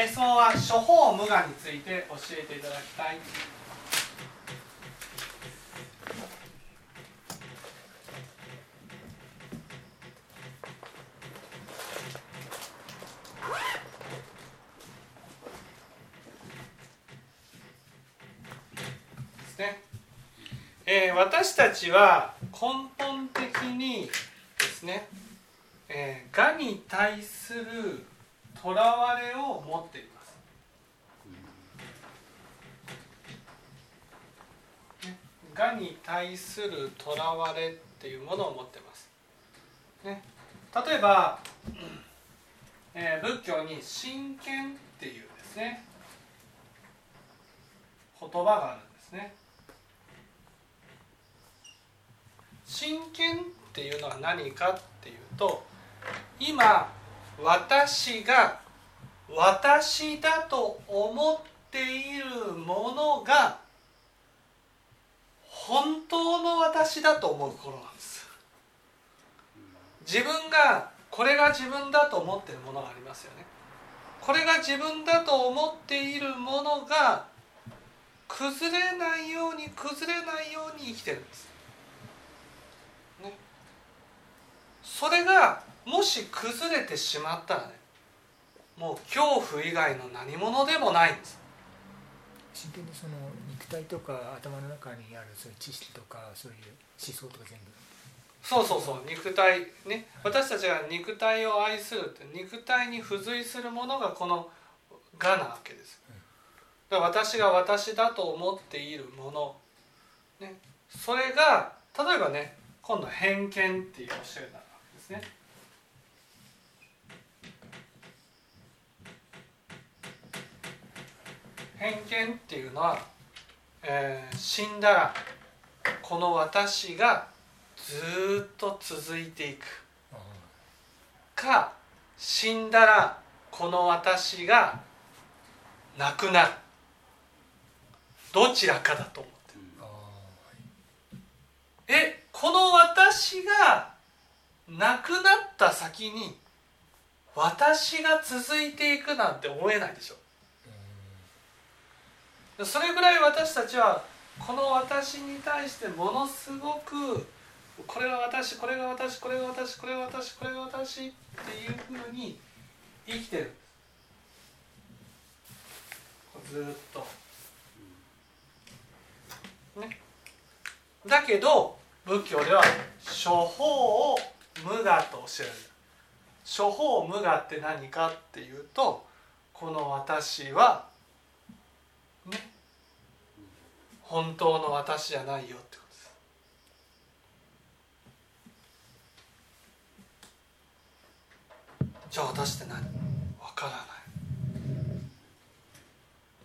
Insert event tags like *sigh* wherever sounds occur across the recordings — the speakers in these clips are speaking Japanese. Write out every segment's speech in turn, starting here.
えー、質問は処方無我について教えていただきたい。ですね。えー、私たちは根本的にですね、えー、がに対するとらわれを持っています。がに対するとらわれっていうものを持ってます。ね、例えば、えー、仏教に真剣っていうですね言葉があるんですね。真剣っていうのは何かっていうと今私が私だと思っているものが本当の私だと思う頃なんです。自分がこれが自分だと思っているものがありますよね。これが自分だと思っているものが崩れないように崩れないように生きてるんです。ね。それがもし崩れてしまったらねもう恐怖以外の何者でもないんです。真剣にその肉体とか頭の中にあるそういう知識とかそういう思想とか全部。そうそうそう肉体ね。私たちが肉体を愛するって肉体に付随するものがこの「が」なわけです。だから私が私だと思っているもの、ね、それが例えばね今度偏見っていう教えになるわけですね偏見っていうのは、えー、死んだらこの私がずっと続いていく。か死んだらこの私がなくなる。どちらかだと思ってる。えこの私がなくなった先に私が続いていくなんて思えないでしょそれぐらい私たちはこの私に対してものすごくこれが私これが私これが私これが私これが私っていうふうに生きてる。ずっと。ね、だけど仏教では処方を無我と教える。処方無我って何かっていうとこの私はね本当の私じゃないよってことです。じゃあ私って何？わからない。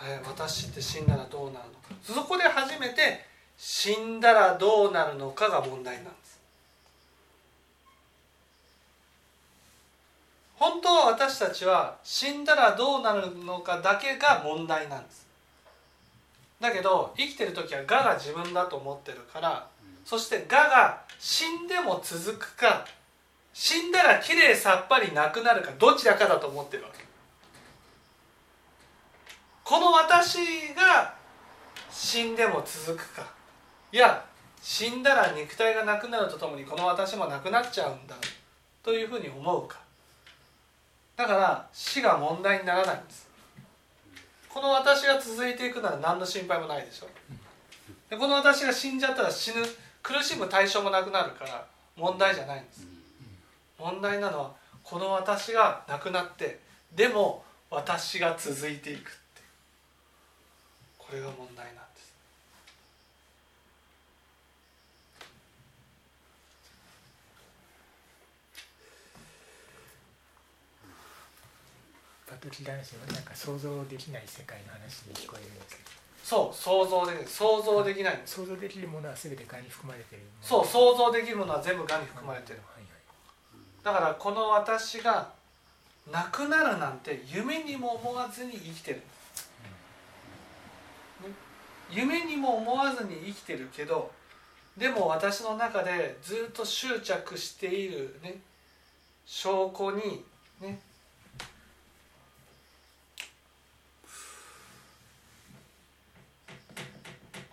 え私って死んだらどうなるのか。そこで初めて死んだらどうなるのかが問題なんです。本当は私たちは死んだらどうなるのかだけが問題なんです。だけど生きてる時は我が自分だと思ってるからそして我が死んでも続くか死んだらきれいさっぱりなくなるかどちらかだと思ってるわけ。この私が死んでも続くかいや死んだら肉体がなくなるとともにこの私もなくなっちゃうんだというふうに思うか。だから死が問題にならないんですこの私が続いていくなら何の心配もないでしょでこの私が死んじゃったら死ぬ苦しむ対象もなくなるから問題じゃないんです。問題なのはこの私がなくなってでも私が続いていくって。これが問題なんです。パトキ男子はなんか想像できない世界の話に聞こえるんですけど。そう想像できない想像できない。想像できるものは全てがに含まれている。そう想像できるものは全部がに含まれてる。はいはい。だからこの私がなくなるなんて夢にも思わずに生きてる、ね夢にも思わずに生きてるけどでも私の中でずっと執着しているね証拠にね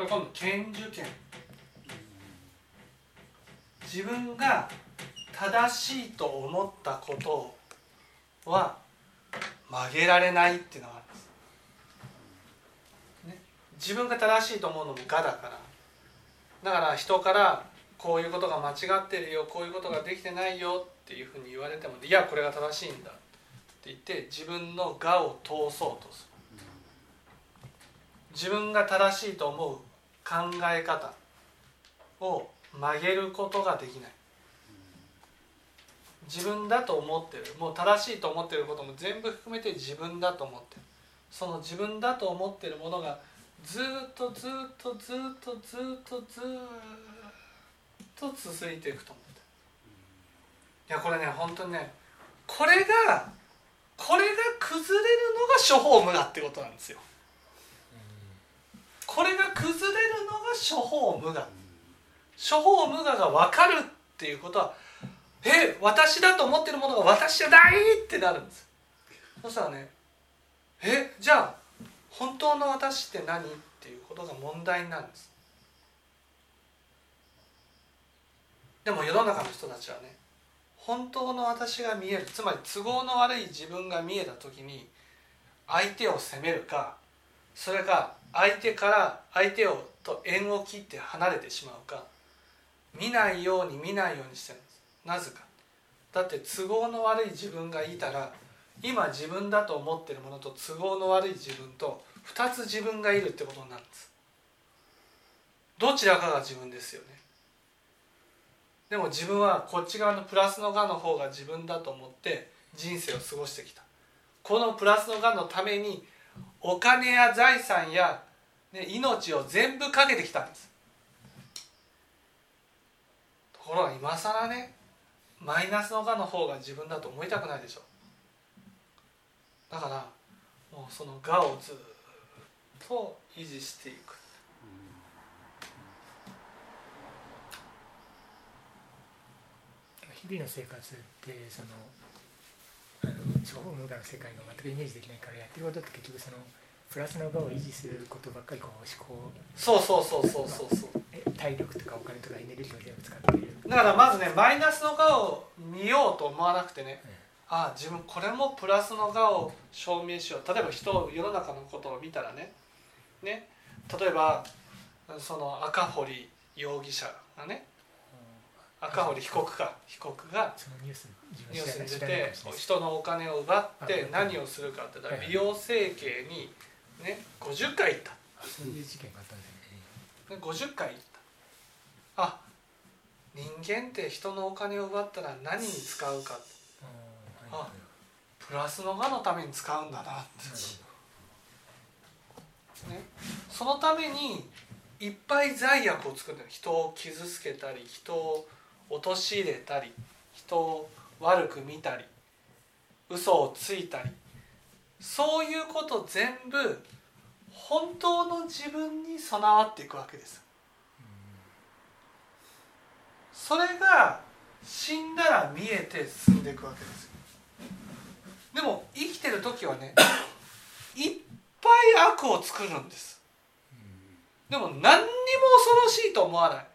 これ今度権受権自分が正しいと思ったことは曲げられないっていうのがあるんです、ね、自分が正しいと思うのも我だから。だから人からこういうことが間違ってるよこういうことができてないよっていうふうに言われてもいやこれが正しいんだって言って自分の我を通そうとする。自分が正しいと思う考え方を曲げることができない。自分だと思ってる。もう正しいと思ってることも全部含めて自分だと思ってる。その自分だと思ってるものがずっとずっとずっとずっとずっと続いていくと思っていやこれね本当にねこれがこれが崩れるのが処方無我ってことなんですよ。これが崩れるのが処方無我。処方無我が分かるっていうことはえ私だと思ってるものが私じゃないってなるんです。そしたらねえじゃあ本当の私って何っていうことが問題なんです。でも世の中の人たちはね本当の私が見えるつまり都合の悪い自分が見えた時に相手を責めるかそれか相手から相手をと縁を切って離れてしまうか。見ないように見ないようにしてるんです。なぜか。だって都合の悪い自分がいたら今自分だと思ってるものと都合の悪い自分と2つ自分がいるってことになるんです。どちらかが自分ですよね。でも自分はこっち側のプラスのがの方が自分だと思って人生を過ごしてきた。このプラスのがのためにお金や財産や、ね、命を全部かけてきたんです。ところが今更ねマイナスのがの方が自分だと思いたくないでしょ。だからもうそのがをずっと維持していく。日々の生活ってそのあの地方の世界が全くイメージできないからやってることって結局そのプラスの側を維持することばっかりこう思考そうそうそうそう。そうそう、体力とかお金とかエネルギーを全部使っているだからまずねマイナスの側を見ようと思わなくてね、うん、ああ自分これもプラスの側を証明しよう。例えば人世の中のことを見たらね。ね。例えばその赤堀容疑者がね赤堀被告か。被告がニュースに出て人のお金を奪って何をするかって言ったら美容整形にね50回行った。そういう事件があったんですね。50回行った。あ人間って人のお金を奪ったら何に使うかあプラスのがのために使うんだなって、ね、そのためにいっぱい罪悪を作る人を傷つけたり人を陥れたり人を悪く見たり嘘をついたりそういうこと全部本当の自分に備わっていくわけです。それが死んだら見えて進んでいくわけです。でも生きてる時はねいっぱい悪を作るんです。でも何にも恐ろしいと思わない。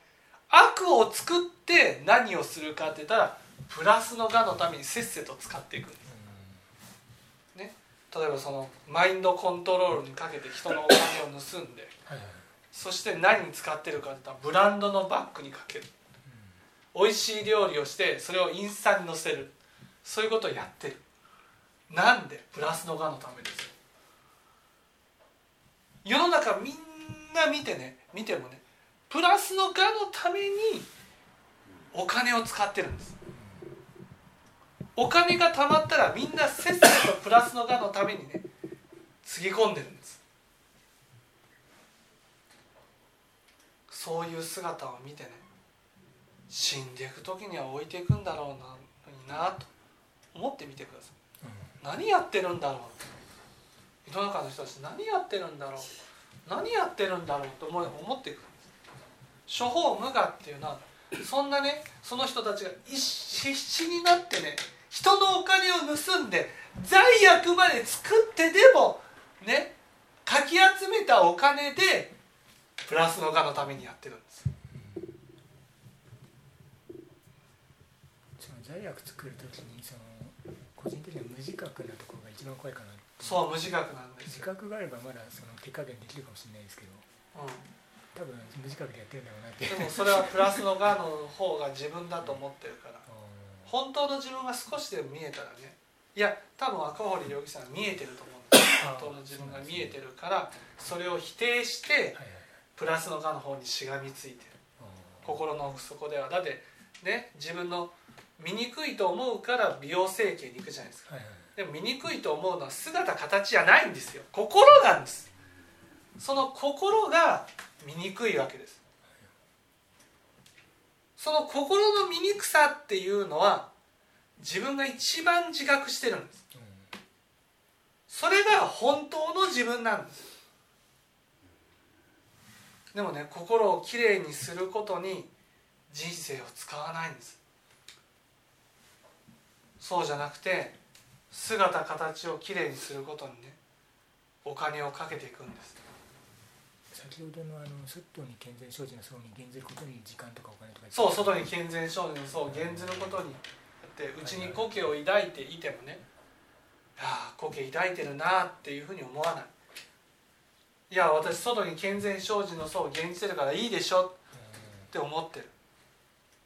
悪を作って何をするかって言ったらプラスのがのためにせっせと使っていく。ん。です、ね、例えばそのマインドコントロールにかけて人のお金を盗んで、そして何に使ってるかって言ったらブランドのバッグにかける、美味しい料理をしてそれをインスタに載せる。そういうことをやってる。なんで？プラスのがのためですよ。世の中みんな見てね。見てもねプラスのがのためにお金を使ってるんです。お金が貯まったらみんなせっせとプラスのがのためにねつぎ込んでるんです。そういう姿を見てね死んでいく時には置いていくんだろうななと思ってみてください、何やってるんだろう世の中の人たち何やってるんだろう。何やってるんだろうと思思っていく処方無我っていうのはそんなねその人たちが必死になってね人のお金を盗んで罪悪まで作ってでもねかき集めたお金でプラスのがのためにやってるんです。罪悪作る時にその個人的には無自覚なところが一番怖いかなそう無自覚なんです自覚があればまだその手加減できるかもしれないですけどうん多分無自覚でやってるんだろうなって。でもそれはプラスのがの方が自分だと思ってるから。あ本当の自分が少しでも見えたらね。いや多分赤堀容疑者が見えてると思う。んですあ本当の自分が見えてるからそれを否定してプラスのがの方にしがみついてる。心の奥底では。だってね自分の醜いと思うから美容整形に行くじゃないですか。でも醜いと思うのは姿形じゃないんですよ。心なんですその心が醜いわけです。その心の醜さっていうのは自分が一番自覚してるんです。それが本当の自分なんです。でもね心をきれいにすることに人生を使わないんです。そうじゃなくて姿形をきれいにすることにねお金をかけていくんです。先ほどのあの外に健全障子の層に減ずることに時間とかお金とかそう外に健全少年の層を減ずることに。よってうちに苔を抱いていてもね。ああ苔抱いてるなっていうふうに思わない。いや私外に健全障子の層を減じてるからいいでしょ。って思ってる。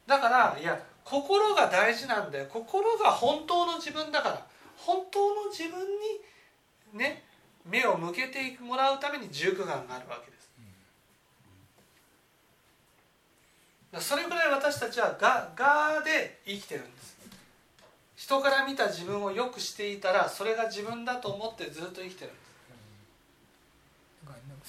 だからいや心が大事なんだよ。心が本当の自分だから。本当の自分にね目を向けてもらうために熟眼があるわけですだからそれぐらい私たちはががで生きてるんです。人から見た自分を良くしていたらそれが自分だと思ってずっと生きてるんです。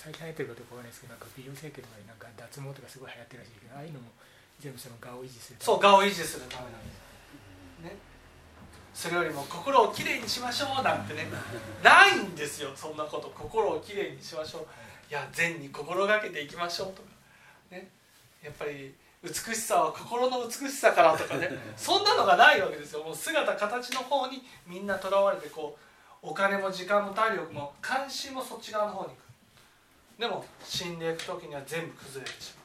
最近流行ってるかどうかわかんないですけどなんか美容整形とかでなんか脱毛とかすごい流行ってるらしいけどああいうのも全部その顔を維持するそう顔を維持するためなんですね。それよりも心をきれいにしましょうなんてね。ないんですよそんなこと。心をきれいにしましょう。いや善に心がけていきましょうとか。ね。やっぱり美しさは心の美しさからとかね *laughs* そんなのがないわけですよ。もう姿形の方にみんなとらわれてこうお金も時間も体力も関心もそっち側の方に行く。でも死んでいく時には全部崩れてしま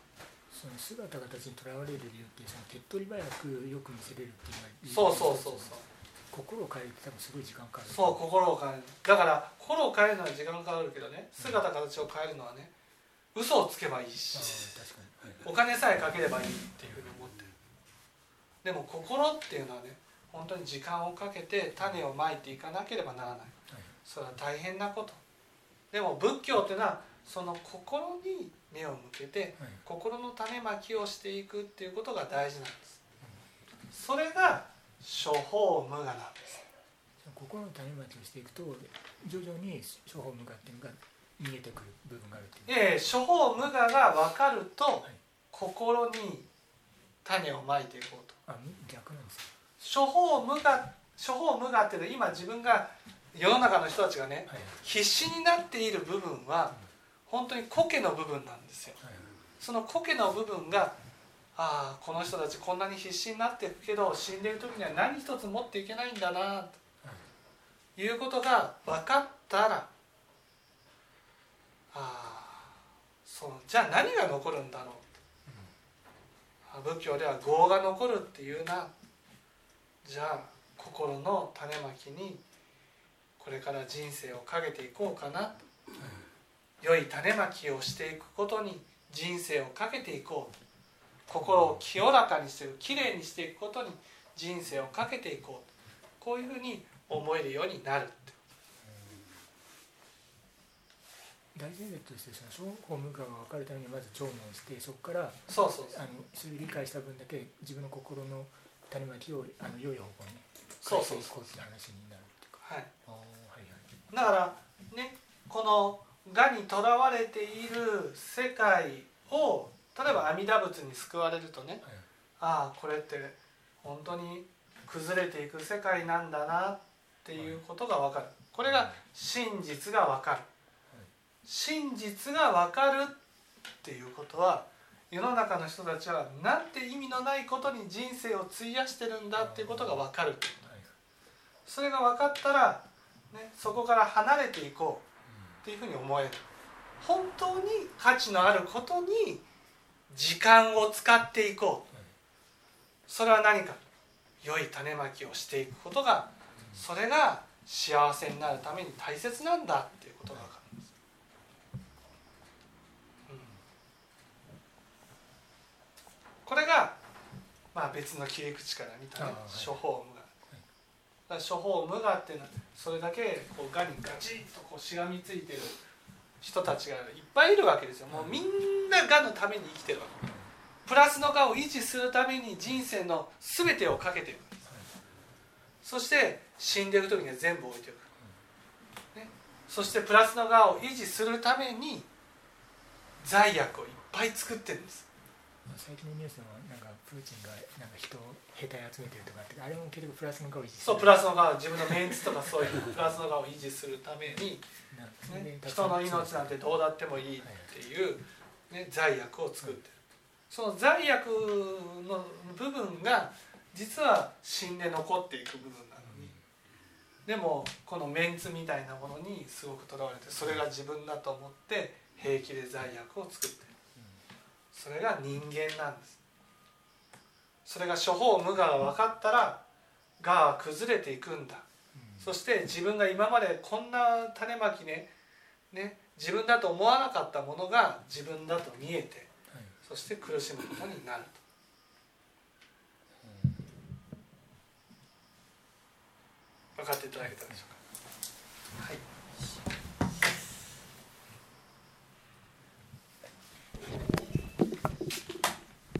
その姿形にとらわれる理由ってその手っ取り早くよく見せれるっていううのがそうそうそうそう。心を変えるって多分すごい時間かかる。そう心を変える。だから心を変えるのは時間かかるけどね姿形を変えるのはね嘘をつけばいいあし。あ確かに。はいお金さえかければいいっていうふうに思ってる。でも心っていうのはね本当に時間をかけて種をまいていかなければならない。はい。それは大変なこと。でも仏教っていうのはその心に目を向けてはい。心の種まきをしていくっていうことが大事なんです。それが処方無我なんです。心の種まきをしていくと徐々に処方無我っていうのが見えてくる部分があるっていう。ええ処方無我が分かるとい心に種をまいていこうと。あむ逆なんですか？処方無我処方無我っていうのは今自分が世の中の人たちがねはい。必死になっている部分は本当に苔の部分なんですよ。はい。その苔の部分がああこの人たちこんなに必死になってるけど死んでる時には何一つ持っていけないんだなということが分かったらああそうじゃあ何が残るんだろうあ仏教では業が残るっていうな。じゃあ心の種まきにこれから人生をかけていこうかな。良い種まきをしていくことに人生をかけていこう。心を清らかにしてきれいにしていくことに人生をかけていこう。こういうふうに思えるようになるって大前提としてその処方無我が分かるためにまず聴聞してそこからそうそうそう。あのそれ理解した分だけ自分の心の種まきをあの良い方向にそうそう変えていこうっていう話になるっていうか。はい。はいはい。だからねこのがにとらわれている世界を例えば阿弥陀仏に救われるとねはい。ああこれって本当に崩れていく世界なんだなっていうことが分かる。これが真実が分かる真実が分かるっていうことは世の中の人たちはなんて意味のないことに人生を費やしてるんだっていうことが分かるはい。それが分かったら、ね、そこから離れていこうっていうふうに思える。本当に価値のあることに時間を使っていこう。それは何か。良い種まきをしていくことがそれが幸せになるために大切なんだっていうことが分かるんです、うん、がまあ別の切り口から見たね、処方無我処方無我ってい。うのはそれだけこう我にガチッとこうしがみついてる人たちがいっぱいいるわけですよ。もうみんな我のために生きてるわけ。プラスの我を維持するために人生の全てをかけているわけです。そして死んでいく時には全部置いておく、ね、そしてプラスの我を維持するために罪悪をいっぱい作ってるんです最近のニュースでもなんかプーチンがなんか人を兵隊集めてるとかってあれも結局プラスの我を維持する。そうプラスの我自分のメンツとかそういう *laughs* プラスの我を維持するために、ね、人の命なんてどうだってもいいっていう、ね、罪悪を作ってるその罪悪の部分が実は死んで残っていく部分なのに。でもこのメンツみたいなものにすごくとらわれてそれが自分だと思って平気で罪悪を作ってるそれが人間なんです。それが処方無我が分かったら我は崩れていくんだ。そして自分が今までこんな種まきねね自分だと思わなかったものが自分だと見えてそして苦しむことになると。分かっていただけたでしょうか？